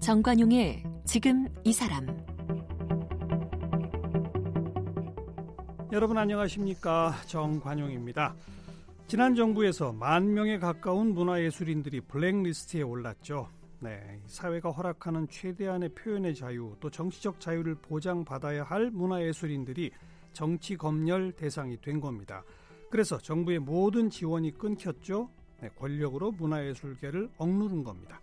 정관용의 지금 이 사람 여러분 안녕하십니까 정관용입니다. 지난 정부에서 만 명에 가까운 문화예술인들이 블랙리스트에 올랐죠. 네, 사회가 허락하는 최대한의 표현의 자유 또 정치적 자유를 보장받아야 할 문화예술인들이 정치 검열 대상이 된 겁니다. 그래서 정부의 모든 지원이 끊겼죠. 네, 권력으로 문화예술계를 억누른 겁니다.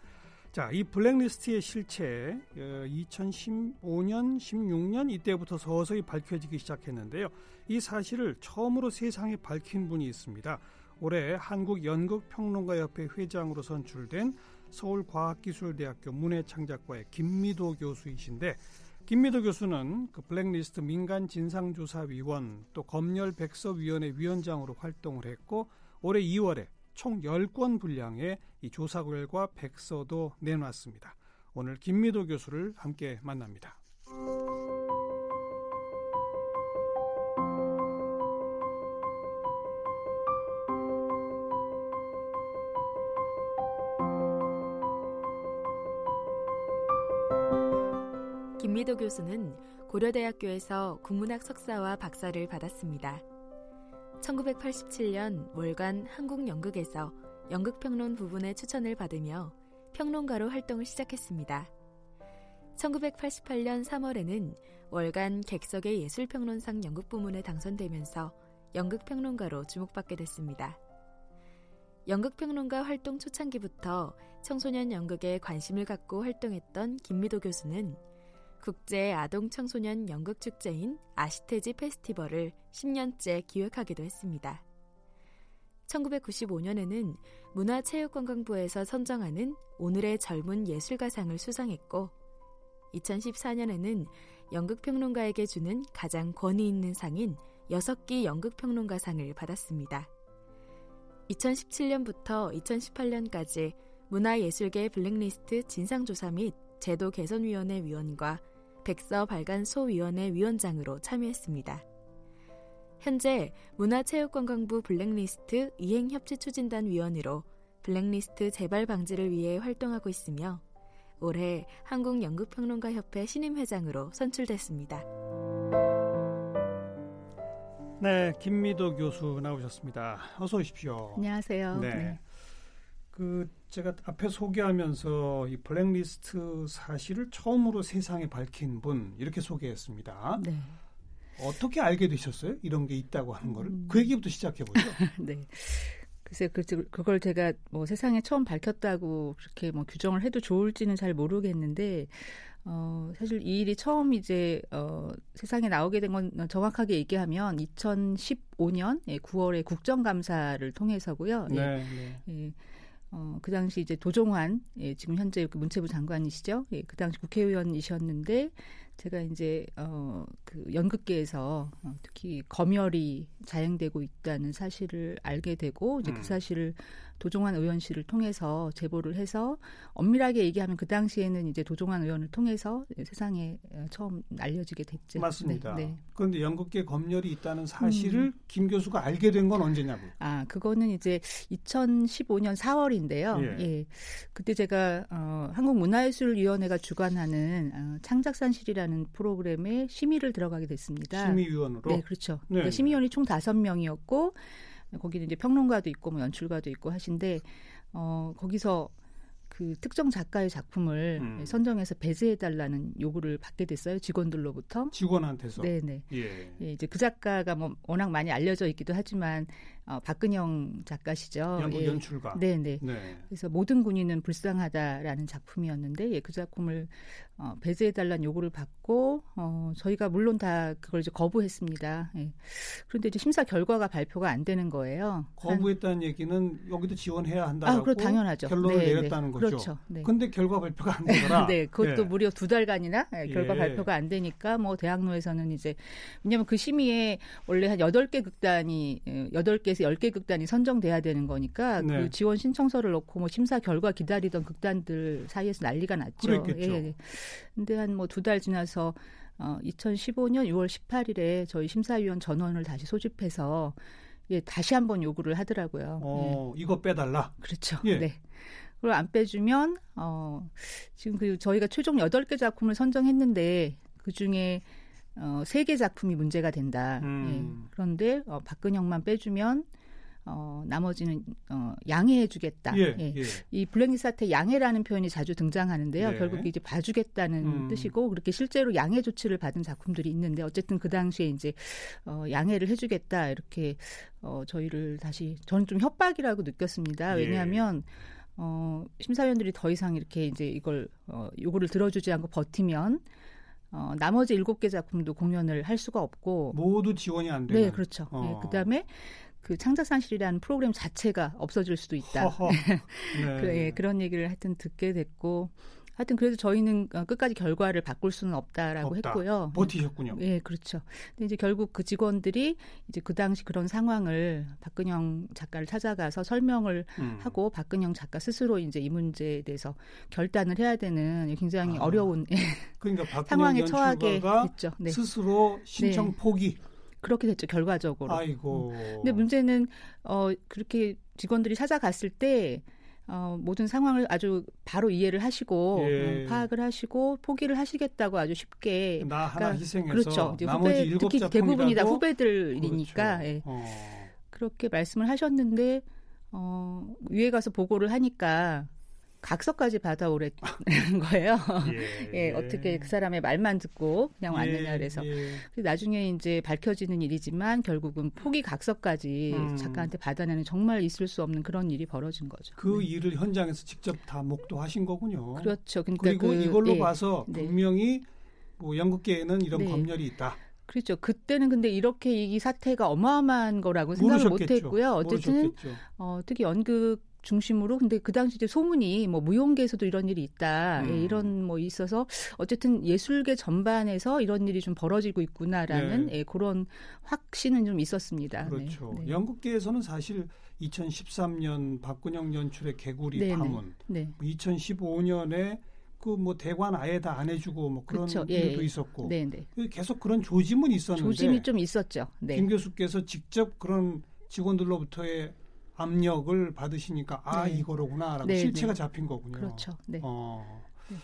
자, 이 블랙리스트의 실체 2015년, 어, 16년 이때부터 서서히 밝혀지기 시작했는데요. 이 사실을 처음으로 세상에 밝힌 분이 있습니다. 올해 한국 연극 평론가 협회 회장으로 선출된 서울과학기술대학교 문해창작과의 김미도 교수이신데 김미도 교수는 그 블랙리스트 민간 진상조사위원 또 검열 백서위원회 위원장으로 활동을 했고 올해 2월에 총 10권 분량의 이 조사 결과 백서도 내놨습니다. 오늘 김미도 교수를 함께 만납니다. 김미도 교수는 고려대학교에서 국문학 석사와 박사를 받았습니다. 1987년 월간 한국연극에서 연극평론 부분의 추천을 받으며 평론가로 활동을 시작했습니다. 1988년 3월에는 월간 객석의 예술평론상 연극 부문에 당선되면서 연극평론가로 주목받게 됐습니다. 연극평론가 활동 초창기부터 청소년 연극에 관심을 갖고 활동했던 김미도 교수는 국제 아동 청소년 연극 축제인 아시테지 페스티벌을 10년째 기획하기도 했습니다. 1995년에는 문화체육관광부에서 선정하는 오늘의 젊은 예술가상을 수상했고 2014년에는 연극평론가에게 주는 가장 권위 있는 상인 6기 연극평론가상을 받았습니다. 2017년부터 2018년까지 문화예술계 블랙리스트 진상조사 및 제도 개선위원회 위원과 백서 발간 소위원회 위원장으로 참여했습니다. 현재 문화체육관광부 블랙리스트 이행협치 추진단 위원으로 블랙리스트 재발 방지를 위해 활동하고 있으며 올해 한국연극평론가협회 신임회장으로 선출됐습니다. 네, 김미도 교수 나오셨습니다. 어서 오십시오. 안녕하세요. 네. 네. 그 제가 앞에 소개하면서 이 블랙리스트 사실을 처음으로 세상에 밝힌 분 이렇게 소개했습니다. 네. 어떻게 알게 되셨어요? 이런 게 있다고 하는 거를 음. 그 얘기부터 시작해 보죠. 네. 글쎄 그 그걸 제가 뭐 세상에 처음 밝혔다고 그렇게 뭐 규정을 해도 좋을지는 잘 모르겠는데 어 사실 이 일이 처음 이제 어 세상에 나오게 된 건 정확하게 얘기하면 2015년 9월에 예, 국정감사를 통해서고요. 예. 네, 네. 예. 어, 그 당시 이제 도종환, 예, 지금 현재 그 문체부 장관이시죠. 예, 그 당시 국회의원이셨는데, 제가 이제 어, 그 연극계에서 어, 특히 검열이 자행되고 있다는 사실을 알게 되고 이제 그 음. 그 사실을 도종환 의원실을 통해서 제보를 해서 엄밀하게 얘기하면 그 당시에는 이제 도종환 의원을 통해서 세상에 처음 알려지게 됐죠. 맞습니다. 네, 네. 그런데 연극계 검열이 있다는 사실을 음. 김 교수가 알게 된 건 언제냐고요? 아, 그거는 이제 2015년 4월인데요. 예. 예. 그때 제가 어, 한국문화예술위원회가 주관하는 어, 창작산실이라는 프로그램에 심의를 들어가게 됐습니다. 심의위원으로? 네, 그렇죠. 네. 그러니까 심의위원이 총 5명이었고 거기는 이제 평론가도 있고 뭐 연출가도 있고 하신데 어 거기서 그 특정 작가의 작품을 음. 선정해서 배제해 달라는 요구를 받게 됐어요 직원들로부터 직원한테서 네네 예. 예. 이제 그 작가가 뭐 워낙 많이 알려져 있기도 하지만 어, 박근영 작가시죠 연극 예. 연출가 네네 네. 그래서 모든 군인은 불쌍하다라는 작품이었는데 예, 그 작품을 어, 배제해 달라는 요구를 받고 어, 저희가 물론 다 그걸 이제 거부했습니다 예. 그런데 이제 심사 결과가 발표가 안 되는 거예요 거부했다는 한, 얘기는 여기도 지원해야 한다고 아, 그럼 당연하죠 결론을 네, 내렸다는 거죠 그렇죠. 네. 근데 결과 발표가 안 되더라. 네, 그것도 예. 무려 두 달간이나 예, 결과 예. 발표가 안 되니까 뭐 대학로에서는 이제 왜냐하면 그 심의에 원래 한 여덟 개 극단이 예, 여덟 개 에서 열개 극단이 선정돼야 되는 거니까 네. 그 지원 신청서를 넣고 뭐 심사 결과 기다리던 극단들 사이에서 난리가 났죠. 그랬겠죠. 예. 근데 한 뭐 두 달 지나서 어, 2015년 6월 18일에 저희 심사위원 전원을 다시 소집해서 예, 다시 한번 요구를 하더라고요. 어, 예. 이거 빼달라. 그렇죠. 예. 네. 그걸 안 빼주면 어, 지금 그 저희가 최종 8개 작품을 선정했는데 그 중에 어, 3개 작품이 문제가 된다. 음. 예. 그런데 어, 박근영만 빼주면 어, 나머지는 어, 양해해주겠다. 예, 예. 예. 이 블랙리스트 사태 양해라는 표현이 자주 등장하는데요. 네. 결국 이제 봐주겠다는 음. 뜻이고 그렇게 실제로 양해 조치를 받은 작품들이 있는데 어쨌든 그 당시에 이제 어, 양해를 해주겠다 이렇게 어, 저희를 다시 저는 좀 협박이라고 느꼈습니다. 예. 왜냐하면 어, 심사위원들이 더 이상 이렇게 이제 이걸 어, 요구를 들어주지 않고 버티면 어, 나머지 일곱 개 작품도 공연을 할 수가 없고 모두 지원이 안 되는. 네, 그렇죠. 어. 네, 그다음에 그 창작산실이라는 프로그램 자체가 없어질 수도 있다. 네. 그, 예, 그런 얘기를 하여튼 듣게 됐고 하여튼 그래도 저희는 어, 끝까지 결과를 바꿀 수는 없다라고 없다. 했고요. 버티셨군요. 예, 그렇죠. 근데 이제 결국 그 직원들이 이제 그 당시 그런 상황을 박근영 작가를 찾아가서 설명을 음. 하고 박근영 작가 스스로 이제 이 문제에 대해서 결단을 해야 되는 굉장히 아. 어려운 그러니까 상황에 처하게 됐죠. 네. 스스로 신청 네. 포기. 그렇게 됐죠 결과적으로. 아이고. 음. 근데 문제는 어 그렇게 직원들이 찾아갔을 때 어, 모든 상황을 아주 바로 이해를 하시고 예. 음, 파악을 하시고 포기를 하시겠다고 아주 쉽게 나 하나 그러니까, 희생해서 그렇죠. 이제 후배 특히 대부분이 다 후배들이니까 그렇죠. 예. 어. 그렇게 말씀을 하셨는데 어, 위에 가서 보고를 하니까 각서까지 받아오랬는 거예요. 예, 예, 어떻게 그 사람의 말만 듣고 그냥 예, 왔느냐 그래서 예. 나중에 이제 밝혀지는 일이지만 결국은 포기 각서까지 음. 작가한테 받아내는 정말 있을 수 없는 그런 일이 벌어진 거죠. 그 네. 일을 현장에서 직접 다 목도하신 거군요. 그렇죠. 그러니까 그리고 그, 이걸로 예, 봐서 네. 분명히 뭐 연극계에는 이런 네. 검열이 있다. 그렇죠. 그때는 근데 이렇게 이 사태가 어마어마한 거라고 생각을 못했고요. 어쨌든 어, 특히 연극 중심으로 근데 그 당시 이제 소문이 뭐 무용계에서도 이런 일이 있다 예, 음. 예, 이런 뭐 있어서 어쨌든 예술계 전반에서 이런 일이 좀 벌어지고 있구나라는 네. 예, 그런 확신은 좀 있었습니다. 그렇죠. 네. 네. 연극계에서는 사실 2013년 박근영 연출의 개구리 네, 네. 파문, 네. 2015년에 그뭐 대관 아예 다 안 해주고 뭐 그런 그렇죠. 일도 예. 있었고 네네. 그 계속 그런 조짐은 있었는데 조짐이 좀 있었죠. 네. 김 교수께서 직접 그런 직원들로부터의 압력을 받으시니까 아 네. 이거로구나라고 네, 실체가 네. 잡힌 거군요. 그렇죠. 네. 어. 네.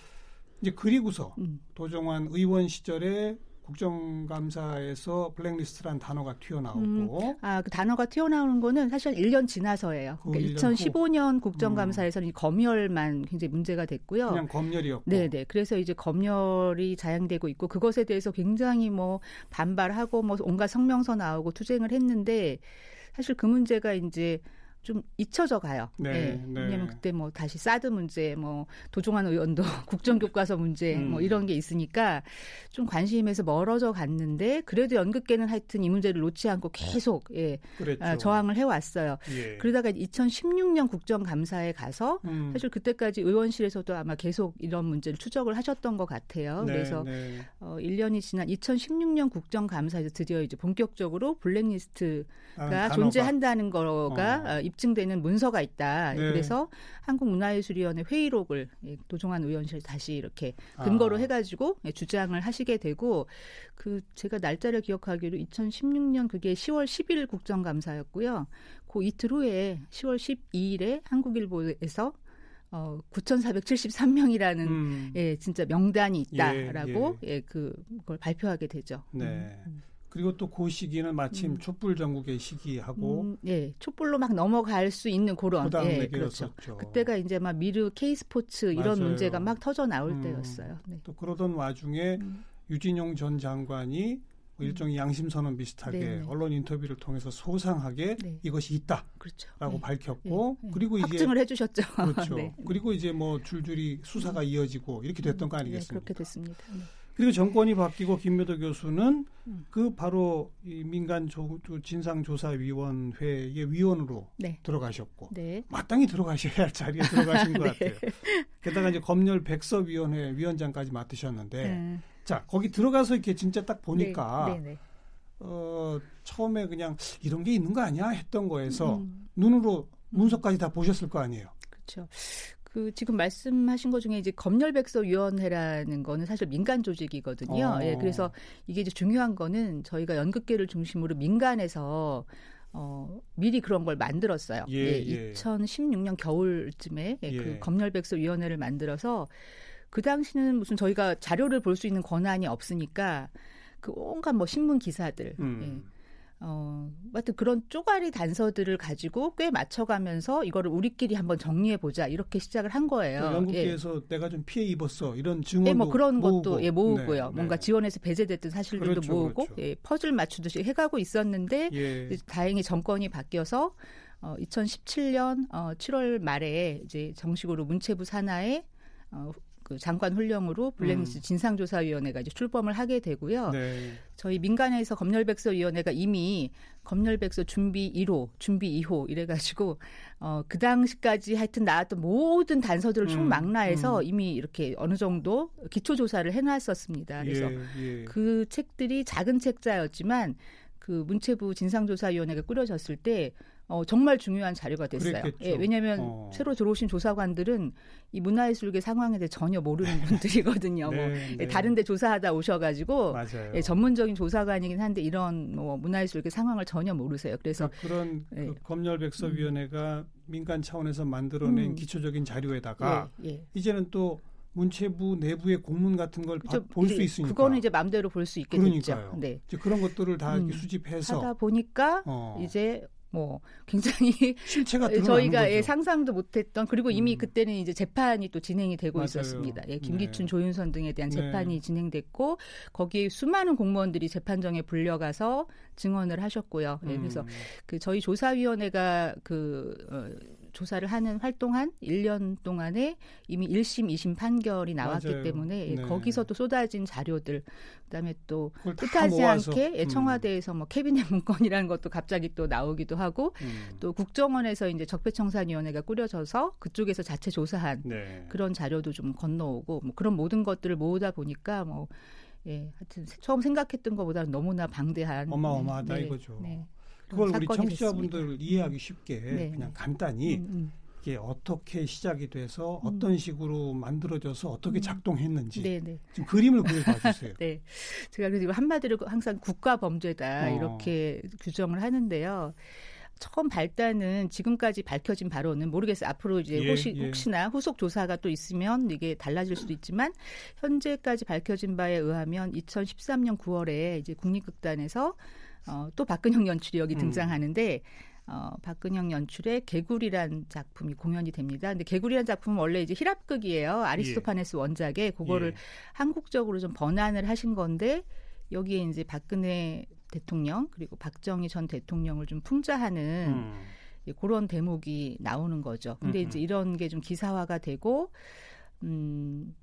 이제 그리고서 음. 도정환 의원 시절에 국정감사에서 블랙리스트란 단어가 튀어나오고 음, 아그 단어가 튀어나오는 거는 사실 1년 지나서예요. 그 그러니까 2015년 후. 국정감사에서는 음. 검열만 굉장히 문제가 됐고요. 그냥 검열이었고. 네, 네. 그래서 이제 검열이 자행되고 있고 그것에 대해서 굉장히 뭐 반발하고 뭐 온갖 성명서 나오고 투쟁을 했는데 사실 그 문제가 이제 좀 잊혀져 가요. 네, 네. 네. 왜냐하면 그때 뭐 다시 사드 문제, 뭐 도종환 의원도 국정교과서 문제, 음. 뭐 이런 게 있으니까 좀 관심에서 멀어져 갔는데 그래도 연극계는 하여튼 이 문제를 놓지 않고 계속 예 아, 저항을 해왔어요. 예. 그러다가 2016년 국정감사에 가서 음. 사실 그때까지 의원실에서도 아마 계속 이런 문제를 추적을 하셨던 것 같아요. 네, 그래서 네. 어, 1년이 지난 2016년 국정감사에서 드디어 이제 본격적으로 블랙리스트가 존재한다는 거가 어. 어 입증되는 문서가 있다. 네. 그래서 한국문화예술위원회 회의록을 도종환 의원실 다시 이렇게 근거로 아. 해가지고 주장을 하시게 되고 그 제가 날짜를 기억하기로 2016년 그게 10월 10일 국정감사였고요. 그 이틀 후에 10월 12일에 한국일보에서 어, 9,473명이라는 음. 예, 진짜 명단이 있다라고 예, 예. 예, 그걸 발표하게 되죠. 네. 음. 음. 그리고 또 그 시기는 마침 음. 촛불 전국의 시기하고 음, 예, 촛불로 막 넘어갈 수 있는 그런 예, 그렇죠. 그때가 이제 막 미르 K 스포츠 이런 맞아요. 문제가 막 터져 나올 음, 때였어요. 네. 또 그러던 와중에 음. 유진용 전 장관이 뭐 음. 일종의 양심 선언 비슷하게 네네. 언론 인터뷰를 통해서 소상하게 네. 이것이 있다라고 그렇죠. 네. 밝혔고 네. 네. 그리고 이게 확증을 해주셨죠. 그렇죠. 네. 그리고 이제 뭐 줄줄이 수사가 음. 이어지고 이렇게 됐던 거 네, 아니겠습니까? 그렇게 됐습니다. 그리고 정권이 바뀌고 김묘도 교수는 음. 그 바로 이 민간 조, 진상조사위원회의 위원으로 네. 들어가셨고 네. 마땅히 들어가셔야 할 자리에 들어가신 것 네. 같아요. 게다가 이제 검열 백서위원회 위원장까지 맡으셨는데 네. 자 거기 들어가서 이렇게 진짜 딱 보니까 네. 네, 어, 처음에 그냥 이런 게 있는 거 아니야 했던 거에서 음. 눈으로 문서까지 다 보셨을 거 아니에요. 그렇죠. 그 지금 말씀하신 것 중에 이제 검열백서위원회라는 거는 사실 민간 조직이거든요. 어. 예, 그래서 이게 이제 중요한 거는 저희가 연극계를 중심으로 민간에서 어, 미리 그런 걸 만들었어요. 예, 예. 2016년 겨울쯤에 예, 예. 그 검열백서위원회를 만들어서 그 당시는 무슨 저희가 자료를 볼 수 있는 권한이 없으니까 그 온갖 뭐 신문 기사들, 예, 음. 어, 하여튼 그런 쪼가리 단서들을 가지고 꽤 맞춰가면서 이거를 우리끼리 한번 정리해 보자 이렇게 시작을 한 거예요. 그 예. 연극계에서 내가 좀 피해 입었어 이런 증언도 예, 뭐 그런 모으고. 것도 예, 모으고요. 네, 뭔가 네. 지원에서 배제됐던 사실들도 그렇죠, 모으고 그렇죠. 예, 퍼즐 맞추듯이 해가고 있었는데 예. 다행히 정권이 바뀌어서 어, 2017년 어, 7월 말에 이제 정식으로 문체부 산하에 어, 그 장관 훈령으로 블랙리스트 음. 진상조사위원회가 이제 출범을 하게 되고요. 네. 저희 민간에서 검열백서위원회가 이미 검열백서 준비 1호, 준비 2호 이래가지고 어, 그 당시까지 하여튼 나왔던 모든 단서들을 음, 총망라해서 음. 이미 이렇게 어느 정도 기초 조사를 해놨었습니다. 그래서 예, 예. 그 책들이 작은 책자였지만 그 문체부 진상조사위원회가 꾸려졌을 때 어, 정말 중요한 자료가 됐어요. 그랬겠죠. 예, 왜냐하면 어. 새로 들어오신 조사관들은 이 문화예술계 상황에 대해 전혀 모르는 분들이거든요. 뭐 네, 네. 다른데 조사하다 오셔가지고 맞아요. 예, 전문적인 조사관이긴 한데 이런 뭐 문화예술계 상황을 전혀 모르세요. 그래서 그러니까 그런 예. 그 검열백서위원회가 민간 차원에서 만들어낸 음. 기초적인 자료에다가 예, 예. 이제는 또 문체부 내부의 공문 같은 걸 볼 수 있으니까 그거는 이제 마음대로 볼 수 있게 그러니까요. 됐죠. 네. 이제 그런 것들을 다 음. 수집해서 하다 보니까 어, 이제 뭐 굉장히 저희가. 예, 상상도 못했던 그리고 이미 음. 그때는 이제 재판이 또 진행이 되고 맞아요. 있었습니다. 예, 김기춘, 네. 조윤선 등에 대한 네. 재판이 진행됐고 거기에 수많은 공무원들이 재판정에 불려가서 증언을 하셨고요. 예, 그래서 음. 그 저희 조사위원회가 그 어, 조사를 하는 활동한 1년 동안에 이미 1심, 2심 판결이 나왔기 맞아요. 때문에 예, 네. 거기서 또 쏟아진 자료들 그다음에 또 뜻하지 않게 예, 음. 청와대에서 뭐 캐비넷 문건이라는 것도 갑자기 또 나오기도 하고 음. 또 국정원에서 이제 적폐청산위원회가 꾸려져서 그쪽에서 자체 조사한 네. 그런 자료도 좀 건너오고 뭐 그런 모든 것들을 모으다 보니까 뭐 예, 하여튼 처음 생각했던 것보다는 너무나 방대한 어마어마하다 네, 이거죠. 네, 그걸 우리 청취자분들. 이해하기 쉽게 네, 그냥 네. 간단히 음, 음. 이게 어떻게 시작이 돼서 음. 어떤 식으로 만들어져서 어떻게 음. 작동했는지 네, 네. 좀 그림을 그려봐 주세요. 네. 제가 그래서 한마디로 항상 국가 범죄다 어. 이렇게 규정을 하는데요. 처음 발단은 지금까지 밝혀진 바로는 모르겠어요. 앞으로 이제 예, 혹시, 예. 혹시나 후속 조사가 또 있으면 이게 달라질 수도 있지만 현재까지 밝혀진 바에 의하면 2013년 9월에 이제 국립극단에서 어, 또 박근형 연출이 여기 음. 등장하는데 어, 박근형 연출의 개구리란 작품이 공연이 됩니다. 근데 개구리란 작품은 원래 이제 히랍극이에요. 아리스토파네스 원작에 그거를 예. 한국적으로 좀 번안을 하신 건데 여기에 이제 박근혜 대통령 그리고 박정희 전 대통령을 좀 풍자하는 음. 예, 그런 대목이 나오는 거죠. 근데 음흠. 이제 이런 게 좀 기사화가 되고 음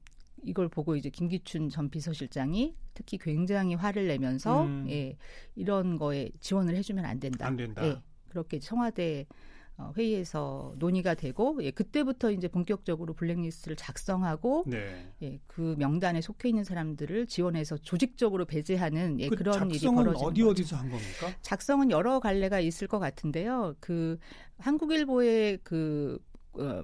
이걸 보고 이제 김기춘 전 비서실장이 특히 굉장히 화를 내면서 음. 예, 이런 거에 지원을 해주면 안 된다. 안 된다. 예, 그렇게 청와대 어, 회의에서 논의가 되고 예, 그때부터 이제 본격적으로 블랙리스트를 작성하고 네. 예, 그 명단에 속해 있는 사람들을 지원해서 조직적으로 배제하는 예, 그 그런 일이 벌어지는 어디 거죠. 어디서 한 겁니까? 작성은 여러 갈래가 있을 것 같은데요. 그 한국일보의 그 어,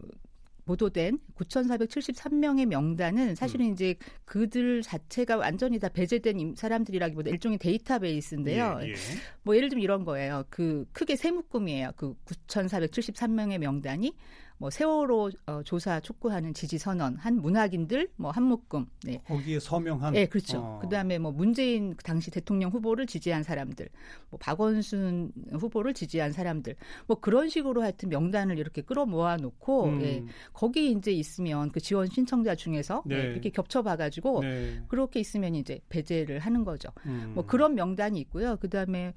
보도된 9,473명의 명단은 사실은 음. 이제 그들 자체가 완전히 다 배제된 임- 사람들이라기보다 일종의 데이터베이스인데요. 예, 예. 뭐 예를 들면 이런 거예요. 그 크게 세 묶음이에요. 그 9,473명의 명단이 뭐 세월호 어, 조사 촉구하는 지지 선언 한 문학인들 뭐 한 묶음. 네. 거기에 서명한. 네, 그렇죠. 어. 그다음에 뭐 문재인 그 당시 대통령 후보를 지지한 사람들, 뭐 박원순 후보를 지지한 사람들, 뭐 그런 식으로 하여튼 명단을 이렇게 끌어모아 놓고 음. 예, 거기 이제 있으면 그 지원 신청자 중에서 네. 예, 이렇게 겹쳐봐가지고 네. 그렇게 있으면 이제 배제를 하는 거죠. 음. 뭐 그런 명단이 있고요. 그 다음에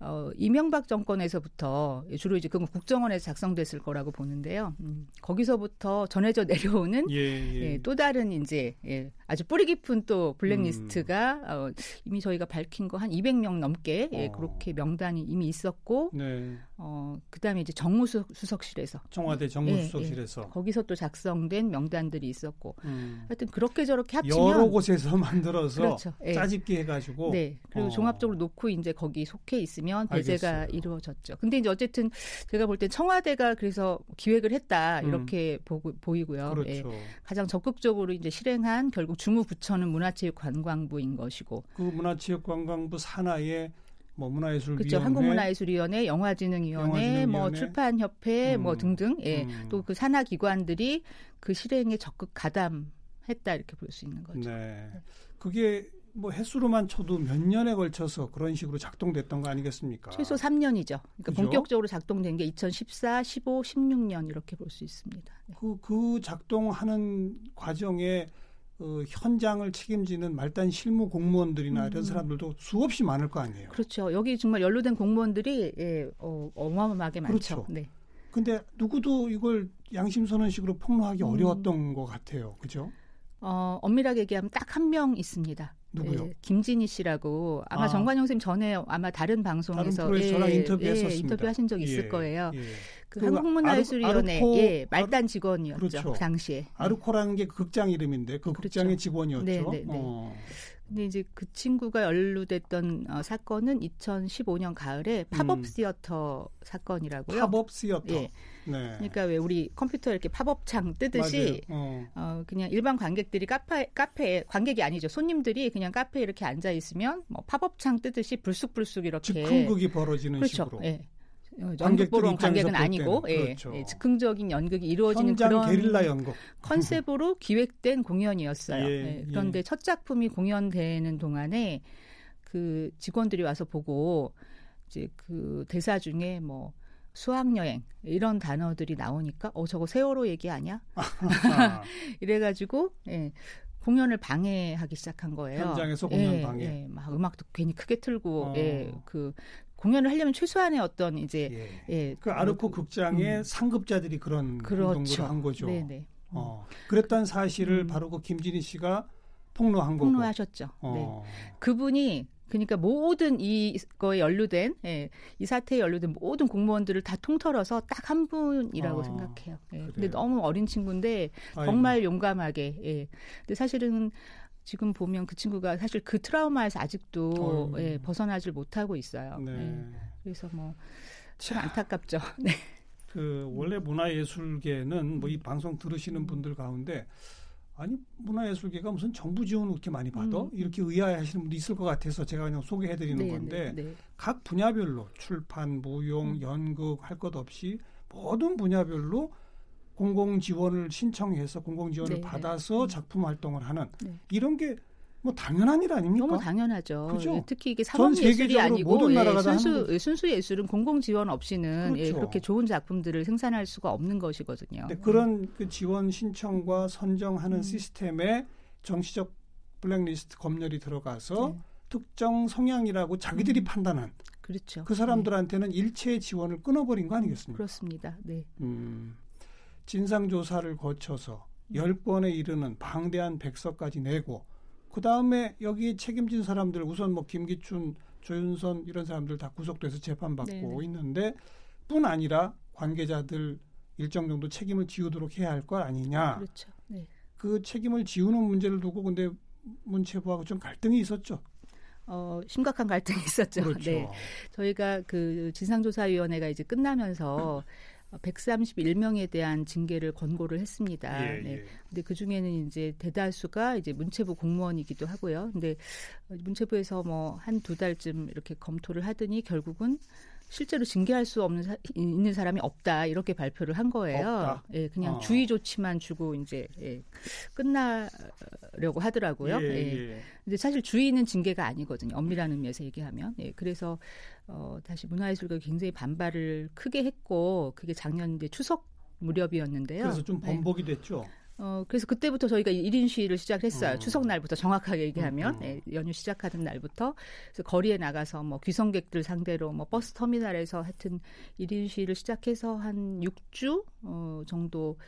어 이명박 정권에서부터 주로 이제 그건 국정원에서 작성됐을 거라고 보는데요. 음, 거기서부터 전해져 내려오는 예, 예. 예, 또 다른 이제 예, 아주 뿌리 깊은 또 블랙리스트가 어, 이미 저희가 밝힌 거 한 200명 넘게 예, 어. 그렇게 명단이 이미 있었고 네. 어, 그다음에 이제 정무수석실에서 청와대 정무수석실에서 거기서 또 작성된 명단들이 있었고 음. 하여튼 그렇게 저렇게 합치면 여러 곳에서 만들어서 그렇죠. 예. 짜집기 해가지고 네. 그리고 어. 종합적으로 놓고 이제 거기 속해 있으면 배제가 알겠어요. 이루어졌죠. 근데 이제 어쨌든 제가 볼땐 청와대가 그래서 기획을 했다. 했다 이렇게 음. 보고, 보이고요. 그렇죠. 예. 가장 적극적으로 이제 실행한 결국 주무부처는 문화체육관광부인 것이고 그 문화체육관광부 산하에 뭐 문화예술위원회, 그렇죠. 한국문화예술위원회, 영화진흥위원회, 영화진흥위원회, 뭐 출판협회, 뭐 음. 뭐 등등, 예, 음. 또그 산하 기관들이 그 실행에 적극 가담했다 이렇게 볼 수 있는 거죠. 네. 그게 뭐 횟수로만 쳐도 몇 년에 걸쳐서 그런 식으로 작동됐던 거 아니겠습니까? 최소 3년이죠. 그러니까 그죠? 본격적으로 작동된 게 2014, 15, 16년 이렇게 볼 수 있습니다. 네. 그, 그 작동하는 과정에 어, 현장을 책임지는 말단 실무 공무원들이나 음. 이런 사람들도 수없이 많을 거 아니에요. 그렇죠. 여기 정말 연루된 공무원들이 예, 어, 어마어마하게 많죠. 그렇죠. 네. 근데 누구도 이걸 양심 선언식으로 폭로하기 음. 어려웠던 것 같아요. 그죠? 어, 엄밀하게 얘기하면 딱 한 명 있습니다. 누구요? 예, 김진희 씨라고 아마 아. 정관용 선생님 전에 아마 다른 방송에서 다른 예, 저랑 인터뷰했었습니다. 예, 인터뷰하신 적 있을 예, 거예요. 예. 그, 그 한국문화예술위원회 아르, 예, 말단 직원이었죠. 그렇죠. 그 당시에. 아르코라는 게그 극장 이름인데 그 그렇죠. 극장의 직원이었죠. 네, 네, 네. 어. 근데 이제 그 친구가 연루됐던 어, 사건은 2015년 가을에 팝업 음. 시어터 사건이라고요. 팝업 시어터. 예. 네. 그러니까 왜 우리 컴퓨터 이렇게 팝업창 뜨듯이 어. 어. 그냥 일반 관객들이 카페 카페에 관객이 아니죠. 손님들이 그냥 카페에 이렇게 앉아 있으면 뭐 팝업창 뜨듯이 불쑥불쑥 이렇게 즉흥극이 벌어지는 그렇죠. 식으로. 예. 연극 보러 관객은 아니고 예, 그렇죠. 예, 즉흥적인 연극이 이루어지는 그런 게릴라 연극 컨셉으로 기획된 공연이었어요. 예, 예. 그런데 예. 첫 작품이 공연되는 동안에 그 직원들이 와서 보고 이제 그 대사 중에 뭐 수학여행 이런 단어들이 나오니까 어 저거 세월호 얘기 아니야? 이래가지고 예. 공연을 방해하기 시작한 거예요. 현장에서 공연 예, 방해. 예, 막 음악도 괜히 크게 틀고, 어. 예, 그 공연을 하려면 최소한의 어떤 이제 예, 예 그 아르코 그, 극장의 음. 상급자들이 그런 그렇죠. 행동을 한 거죠. 네네. 어, 그랬던 사실을 음. 바로 그 김진희 씨가 폭로한 거고. 폭로하셨죠. 어. 네. 그분이 그러니까 모든 이거에 연루된 예, 이 사태에 연루된 모든 공무원들을 다 통틀어서 딱 한 분이라고 아, 생각해요. 예. 근데 너무 어린 친구인데 정말 아이고. 용감하게. 예. 근데 사실은 지금 보면 그 친구가 사실 그 트라우마에서 아직도 예, 벗어나질 못하고 있어요. 네. 예. 그래서 뭐 참 안타깝죠. 네. 그 원래 문화예술계는 뭐 이 방송 들으시는 분들 가운데 아니 문화예술계가 무슨 정부 지원을 그렇게 많이 받아? 음. 이렇게 의아해하시는 분도 있을 것 같아서 제가 그냥 소개해드리는 네, 건데 네, 네. 각 분야별로 출판, 무용, 음. 연극 할 것 없이 모든 분야별로 공공 지원을 신청해서 공공 지원을 네, 네. 받아서 음. 작품 활동을 하는 네. 이런 게 뭐 당연한 일 아닙니까? 너무 당연하죠. 그죠? 예, 특히 이게 사법 예술이 아니고 예, 순수 예, 순수 예술은 공공 지원 없이는 예, 그렇죠. 예, 그렇게 좋은 작품들을 생산할 수가 없는 것이거든요. 그런 그 지원 신청과 선정하는 음. 시스템에 정치적 블랙리스트 검열이 들어가서 네. 특정 성향이라고 자기들이 음. 판단한 그렇죠. 그 사람들한테는 일체 지원을 끊어버린 거 아니겠습니까? 그렇습니다. 네. 음. 진상조사를 거쳐서 10건에 이르는 방대한 백서까지 내고 그 다음에 여기 책임진 사람들 우선 뭐 김기춘, 조윤선 이런 사람들 다 구속돼서 재판받고 네네. 있는데 뿐 아니라 관계자들 일정 정도 책임을 지우도록 해야 할것 아니냐. 그렇죠. 네. 그 책임을 지우는 문제를 두고 근데 문체부하고 좀 갈등이 있었죠. 어, 심각한 갈등이 있었죠. 그렇죠. 네. 저희가 그 진상조사위원회가 이제 끝나면서 131명에 대한 징계를 권고를 했습니다. 예, 네. 예. 근데 그 중에는 이제 대다수가 이제 문체부 공무원이기도 하고요. 근데 문체부에서 뭐 한 두 달쯤 이렇게 검토를 하더니 결국은 실제로 징계할 수 없는 사, 있는 사람이 없다 이렇게 발표를 한 거예요. 없다. 예, 그냥 어. 주의 조치만 주고 이제 예, 끝나려고 하더라고요. 예, 예. 예. 근데 사실 주의는 징계가 아니거든요. 엄밀한 의미에서 얘기하면. 예, 그래서 어, 다시 문화예술가 굉장히 반발을 크게 했고 그게 작년 이제 추석 무렵이었는데요. 그래서 좀 네. 번복이 됐죠. 어, 그래서 그때부터 저희가 1인 시위를 시작했어요. 어. 추석 날부터 정확하게 얘기하면, 어, 어. 네, 연휴 시작하는 날부터. 그래서 거리에 나가서 뭐 귀성객들 상대로 뭐 버스 터미널에서 하여튼 1인 시위를 시작해서 한 6주, 어, 정도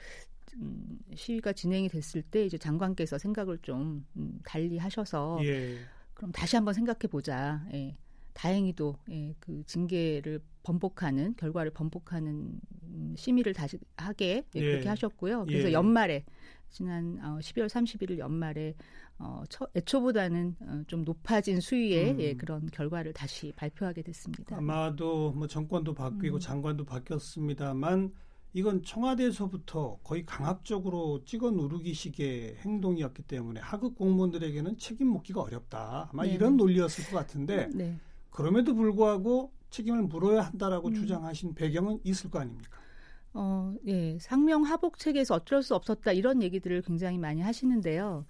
음, 시위가 진행이 됐을 때 이제 장관께서 생각을 좀 음, 달리 하셔서 예. 그럼 다시 한번 생각해 보자. 예. 다행히도 예, 그 징계를 번복하는 결과를 번복하는 음, 심의를 다시 하게 예, 그렇게 예. 하셨고요. 그래서 예. 연말에 지난 어, 12월 31일 연말에 어, 처, 애초보다는 어, 좀 높아진 수위의 음. 예, 그런 결과를 다시 발표하게 됐습니다. 아마도 뭐 정권도 바뀌고 음. 장관도 바뀌었습니다만 이건 청와대에서부터 거의 강압적으로 찍어 누르기식의 행동이었기 때문에 하급 공무원들에게는 책임 묻기가 어렵다. 아마 네. 이런 논리였을 것 같은데 네. 그럼에도 불구하고 책임을 물어야 한다라고 음. 주장하신 배경은 있을 거 아닙니까? 어, 예. 상명 하복 체계에서 어쩔 수 없었다 이런 얘기들을 굉장히 많이 하시는데요.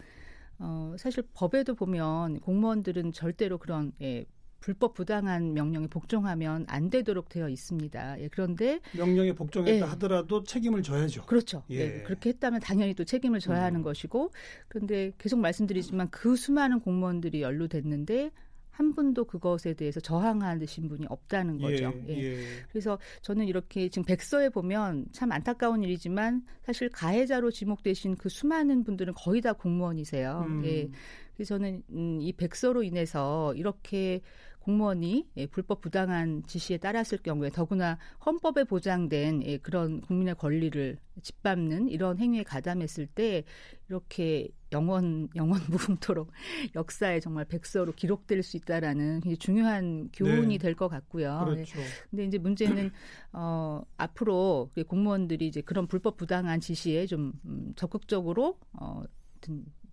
어, 사실 법에도 보면 공무원들은 절대로 그런 예, 불법 부당한 명령에 복종하면 안 되도록 되어 있습니다. 예, 그런데 명령에 복종했다 예. 하더라도 책임을 져야죠. 그렇죠. 예. 예. 그렇게 했다면 당연히 또 책임을 져야 음. 하는 것이고, 그런데 계속 말씀드리지만 그 수많은 공무원들이 연루됐는데 한 분도 그것에 대해서 저항하신 분이 없다는 거죠. 예, 예. 그래서 저는 이렇게 지금 백서에 보면 참 안타까운 일이지만 사실 가해자로 지목되신 그 수많은 분들은 거의 다 공무원이세요. 음. 예. 그래서 저는 음, 이 백서로 인해서 이렇게 공무원이 예, 불법 부당한 지시에 따랐을 경우에 더구나 헌법에 보장된 예, 그런 국민의 권리를 짓밟는 이런 행위에 가담했을 때 이렇게 영원 영원 무궁토록 역사에 정말 백서로 기록될 수 있다라는 굉장히 중요한 교훈이 네. 될것 같고요. 예. 그렇죠. 근데 이제 문제는 어 앞으로 그 공무원들이 이제 그런 불법 부당한 지시에 좀 음, 적극적으로 어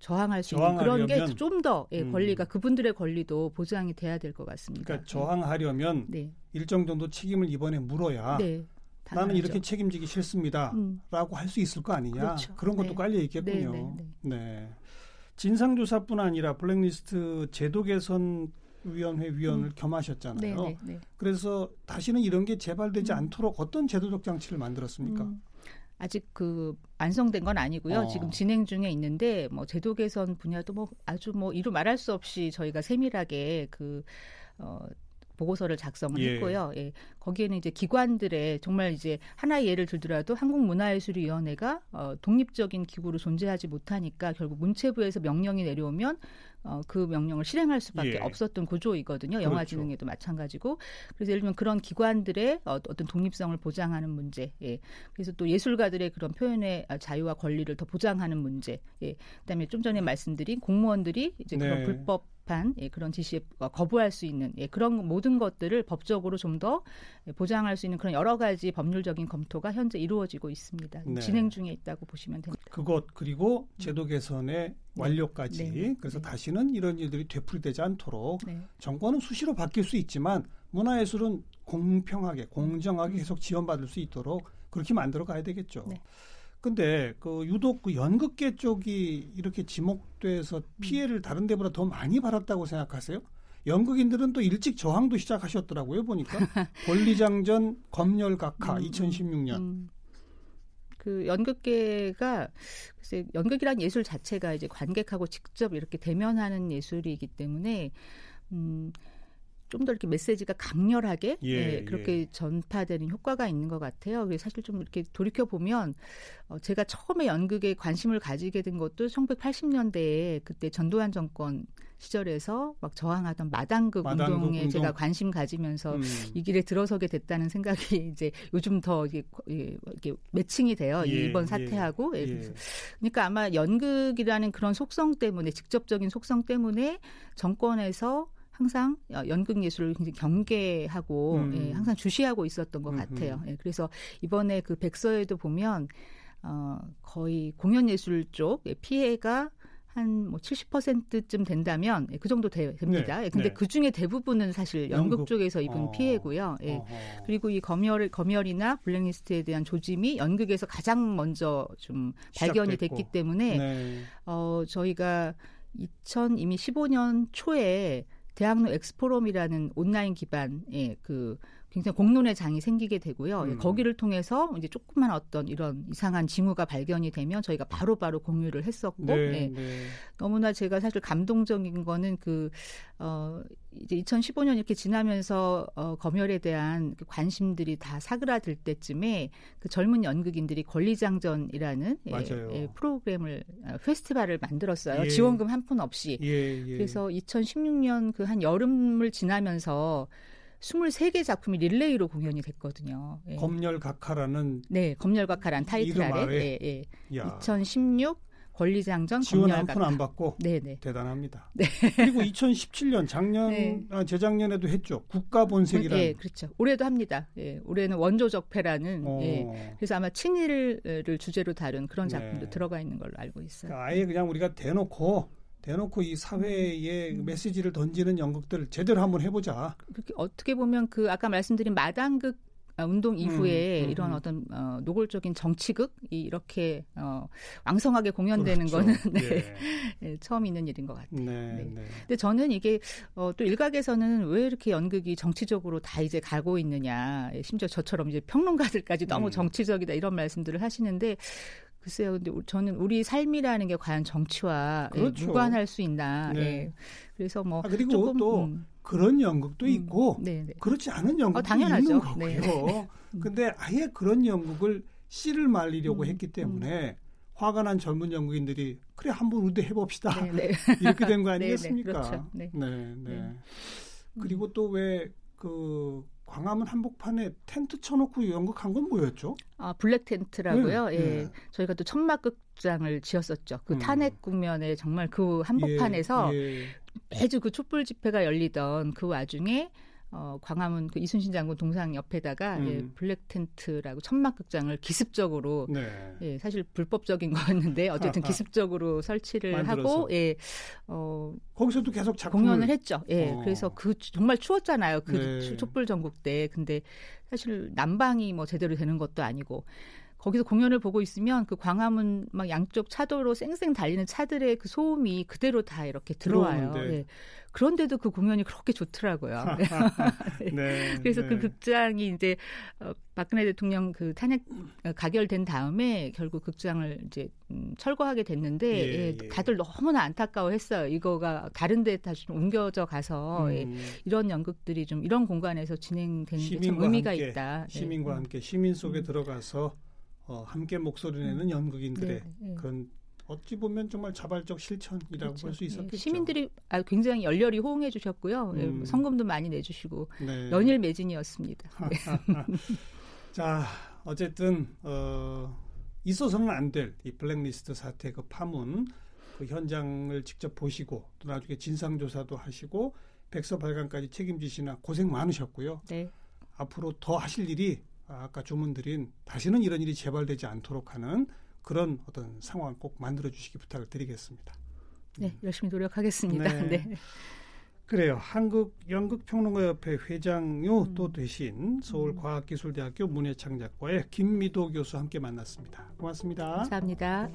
저항할 수 있는 그런 게 저항하려면, 좀더 예, 음. 권리가 그분들의 권리도 보장이 돼야 될 것 같습니다. 그러니까 저항하려면 네, 일정 정도 책임을 이번에 물어야 네, 나는. 이렇게 책임지기 싫습니다. 음. 라고 할수 있을 거 아니냐. 그렇죠. 그런 것도 네. 깔려 있겠군요. 네, 네, 네. 진상조사뿐 아니라 블랙리스트 제도 개선 위원회 위원을 음. 겸하셨잖아요. 네, 네, 네. 그래서 다시는 이런 게 재발되지 음. 않도록 어떤 제도적 장치를 만들었습니까? 음, 아직 그 완성된 건 아니고요. 어. 지금 진행 중에 있는데 뭐 제도 개선 분야도 뭐 아주 뭐 이루 말할 수 없이 저희가 세밀하게 그 어, 보고서를 작성을 예. 했고요. 예. 거기에는 이제 기관들의 정말 이제 하나의 예를 들더라도 한국문화예술위원회가 어, 독립적인 기구로 존재하지 못하니까 결국 문체부에서 명령이 내려오면 어, 그 명령을 실행할 수밖에 예. 없었던 구조이거든요. 그렇죠. 영화진흥에도 마찬가지고. 그래서 예를 들면 그런 기관들의 어, 어떤 독립성을 보장하는 문제. 예. 그래서 또 예술가들의 그런 표현의 자유와 권리를 더 보장하는 문제. 예. 그다음에 좀 전에 말씀드린 공무원들이 이제 그런 네. 불법 한 예, 그런 지시에 거부할 수 있는 예, 그런 모든 것들을 법적으로 좀 더 보장할 수 있는 그런 여러 가지 법률적인 검토가 현재 이루어지고 있습니다. 네. 진행 중에 있다고 보시면 됩니다. 그것 그리고 제도 개선의 완료까지 네. 그래서 네. 다시는 이런 일들이 되풀이되지 않도록 네. 정권은 수시로 바뀔 수 있지만 문화예술은 공평하게 공정하게 계속 지원받을 수 있도록 그렇게 만들어 가야 되겠죠. 네. 근데 그 유독 그 연극계 쪽이 이렇게 지목돼서 피해를 다른 데보다 더 많이 받았다고 생각하세요? 연극인들은 또 일찍 저항도 시작하셨더라고요 보니까 권리장전 검열각하 음, 2016년 음. 그 연극계가 글쎄 연극이란 예술 자체가 이제 관객하고 직접 이렇게 대면하는 예술이기 때문에 음. 좀 더 이렇게 메시지가 강렬하게 예, 예, 그렇게 전파되는 효과가 있는 것 같아요. 그래서 사실 좀 이렇게 돌이켜 보면 어, 제가 처음에 연극에 관심을 가지게 된 것도 1980년대에 그때 전두환 정권 시절에서 막 저항하던 마당극, 마당극 운동에 운동. 제가 관심 가지면서 음. 이 길에 들어서게 됐다는 생각이 이제 요즘 더 이게, 예, 이게 매칭이 돼요. 예, 이번 예, 사태하고. 예, 예. 그래서 그러니까 아마 연극이라는 그런 속성 때문에 직접적인 속성 때문에 정권에서 항상 어, 연극 예술을 굉장히 경계하고 음. 예, 항상 주시하고 있었던 것 음흠. 같아요. 예, 그래서 이번에 그 백서에도 보면 어, 거의 공연 예술 쪽 예, 피해가 한뭐 70%쯤 된다면 예, 그 정도 되, 됩니다. 네, 예, 근데 네. 그 중에 대부분은 사실 연극, 연극. 쪽에서 입은 어. 피해고요. 예. 어허. 그리고 이 검열 검열이나 블랙리스트에 대한 조짐이 연극에서 가장 먼저 좀 발견이 시작됐고. 됐기 때문에 네. 어 저희가 2000 이미 15년 초에 대학로 엑스포럼이라는 온라인 기반의 그 굉장히 공론의 장이 생기게 되고요. 예, 음. 거기를 통해서 이제 조그만 어떤 이런 이상한 징후가 발견이 되면 저희가 바로 바로 공유를 했었고 네, 예, 네. 너무나 제가 사실 감동적인 거는 그, 어, 이제 2015년 이렇게 지나면서 어, 검열에 대한 그 관심들이 다 사그라들 때쯤에 그 젊은 연극인들이 권리장전이라는 예. 예, 프로그램을, 어, 페스티벌을 만들었어요. 예. 지원금 한 푼 없이. 예, 예. 그래서 2016년 그 한 여름을 지나면서 23개 작품이 릴레이로 공연이 됐거든요. 예. 검열 각하라는 네, 검열과카란 타이틀 아래. 예, 예. 야. 2016 권리장전 지원 한 푼 안 받고 네네. 대단합니다. 네. 그리고 2017년 작년 네. 아, 재작년에도 했죠. 국가 본색이라는. 예, 그렇죠. 올해도 합니다. 예, 올해는 원조 적폐라는. 어. 예, 그래서 아마 친일을 주제로 다룬 그런 네. 작품도 네. 들어가 있는 걸로 알고 있어요. 그러니까 아예 그냥 우리가 대놓고 대놓고 이 사회에 음. 메시지를 던지는 연극들 제대로 한번 해보자. 그렇게 어떻게 보면 그 아까 말씀드린 마당극 아, 운동 이후에 음, 음, 이런 음. 어떤 어, 노골적인 정치극이 이렇게 어, 왕성하게 공연되는 그렇죠. 거는 네. 예. 네, 처음 있는 일인 것 같아요. 네, 네. 네. 근데 저는 이게 어, 또 일각에서는 왜 이렇게 연극이 정치적으로 다 이제 가고 있느냐, 예, 심지어 저처럼 이제 평론가들까지 너무 음. 정치적이다 이런 말씀들을 하시는데 글쎄요, 근데 저는 우리 삶이라는 게 과연 정치와 예, 그렇죠. 예, 무관할 수 있나. 네. 예. 그래서 뭐 아, 그리고 조금, 또 음. 그런 연극도 음. 있고 네, 네. 그렇지 않은 연극도 어, 당연하죠. 있는 거고요. 네. 근데 아예 그런 연극을 씨를 말리려고 음. 했기 때문에 음. 화가 난 젊은 연극인들이 그래 한번 우리 해봅시다 네, 네. 이렇게 된 거 아니겠습니까? 그렇죠. 네, 네. 네. 그리고 또 왜 그 광화문 한복판에 텐트 쳐놓고 연극한 건 뭐였죠? 아 블랙 텐트라고요. 네, 예, 네. 저희가 또 천막극장을 지었었죠. 그 음. 탄핵 국면에 정말 그 한복판에서 예, 예. 매주 그 촛불 집회가 열리던 그 와중에 어, 광화문 그 이순신 장군 동상 옆에다가 음. 예, 블랙 텐트라고 천막 극장을 기습적으로 네. 예, 사실 불법적인 거였는데 어쨌든 기습적으로 설치를 만들어서. 하고 예, 어, 거기서도 계속 작품을... 공연을 했죠. 예, 어. 그래서 그 정말 추웠잖아요. 그 네. 촛불 정국 때. 근데 사실 난방이 뭐 제대로 되는 것도 아니고 거기서 공연을 보고 있으면 그 광화문 막 양쪽 차도로 쌩쌩 달리는 차들의 그 소음이 그대로 다 이렇게 들어와요. 네. 그런데도 그 공연이 그렇게 좋더라고요. 네, 그래서 그 네. 그 극장이 이제 어, 박근혜 대통령 그 탄핵 어, 가결된 다음에 결국 극장을 이제 음, 철거하게 됐는데 예, 예, 예. 다들 너무나 안타까워했어요. 이거가 다른데 다시 좀 옮겨져 가서 예, 음. 예, 이런 연극들이 좀 이런 공간에서 진행되는 게 참 의미가 함께, 있다. 네. 시민과 네. 함께 시민 속에 음. 들어가서 어, 함께 목소리 내는 음. 연극인들의 네, 네. 그런 어찌 보면 정말 자발적 실천이라고 그렇죠. 볼수 예, 있었겠죠. 시민들이 아, 굉장히 열렬히 호응해 주셨고요. 예, 음. 성금도 많이 내주시고 네. 연일 매진이었습니다. 네. 자, 어쨌든 어, 있어서는 안 될 이 블랙리스트 사태 그 파문 그 현장을 직접 보시고 또 나중에 진상 조사도 하시고 백서 발간까지 책임지시나 고생 많으셨고요. 네. 앞으로 더 하실 일이 아까 주문드린 다시는 이런 일이 재발되지 않도록 하는 그런 어떤 상황 꼭 만들어 주시기 부탁을 드리겠습니다. 네, 음. 열심히 노력하겠습니다. 네. 네. 그래요. 한국 연극 평론가 협회 회장요 음. 또 되신 서울과학기술대학교 문예창작과의 김미도 교수 함께 만났습니다. 고맙습니다. 감사합니다.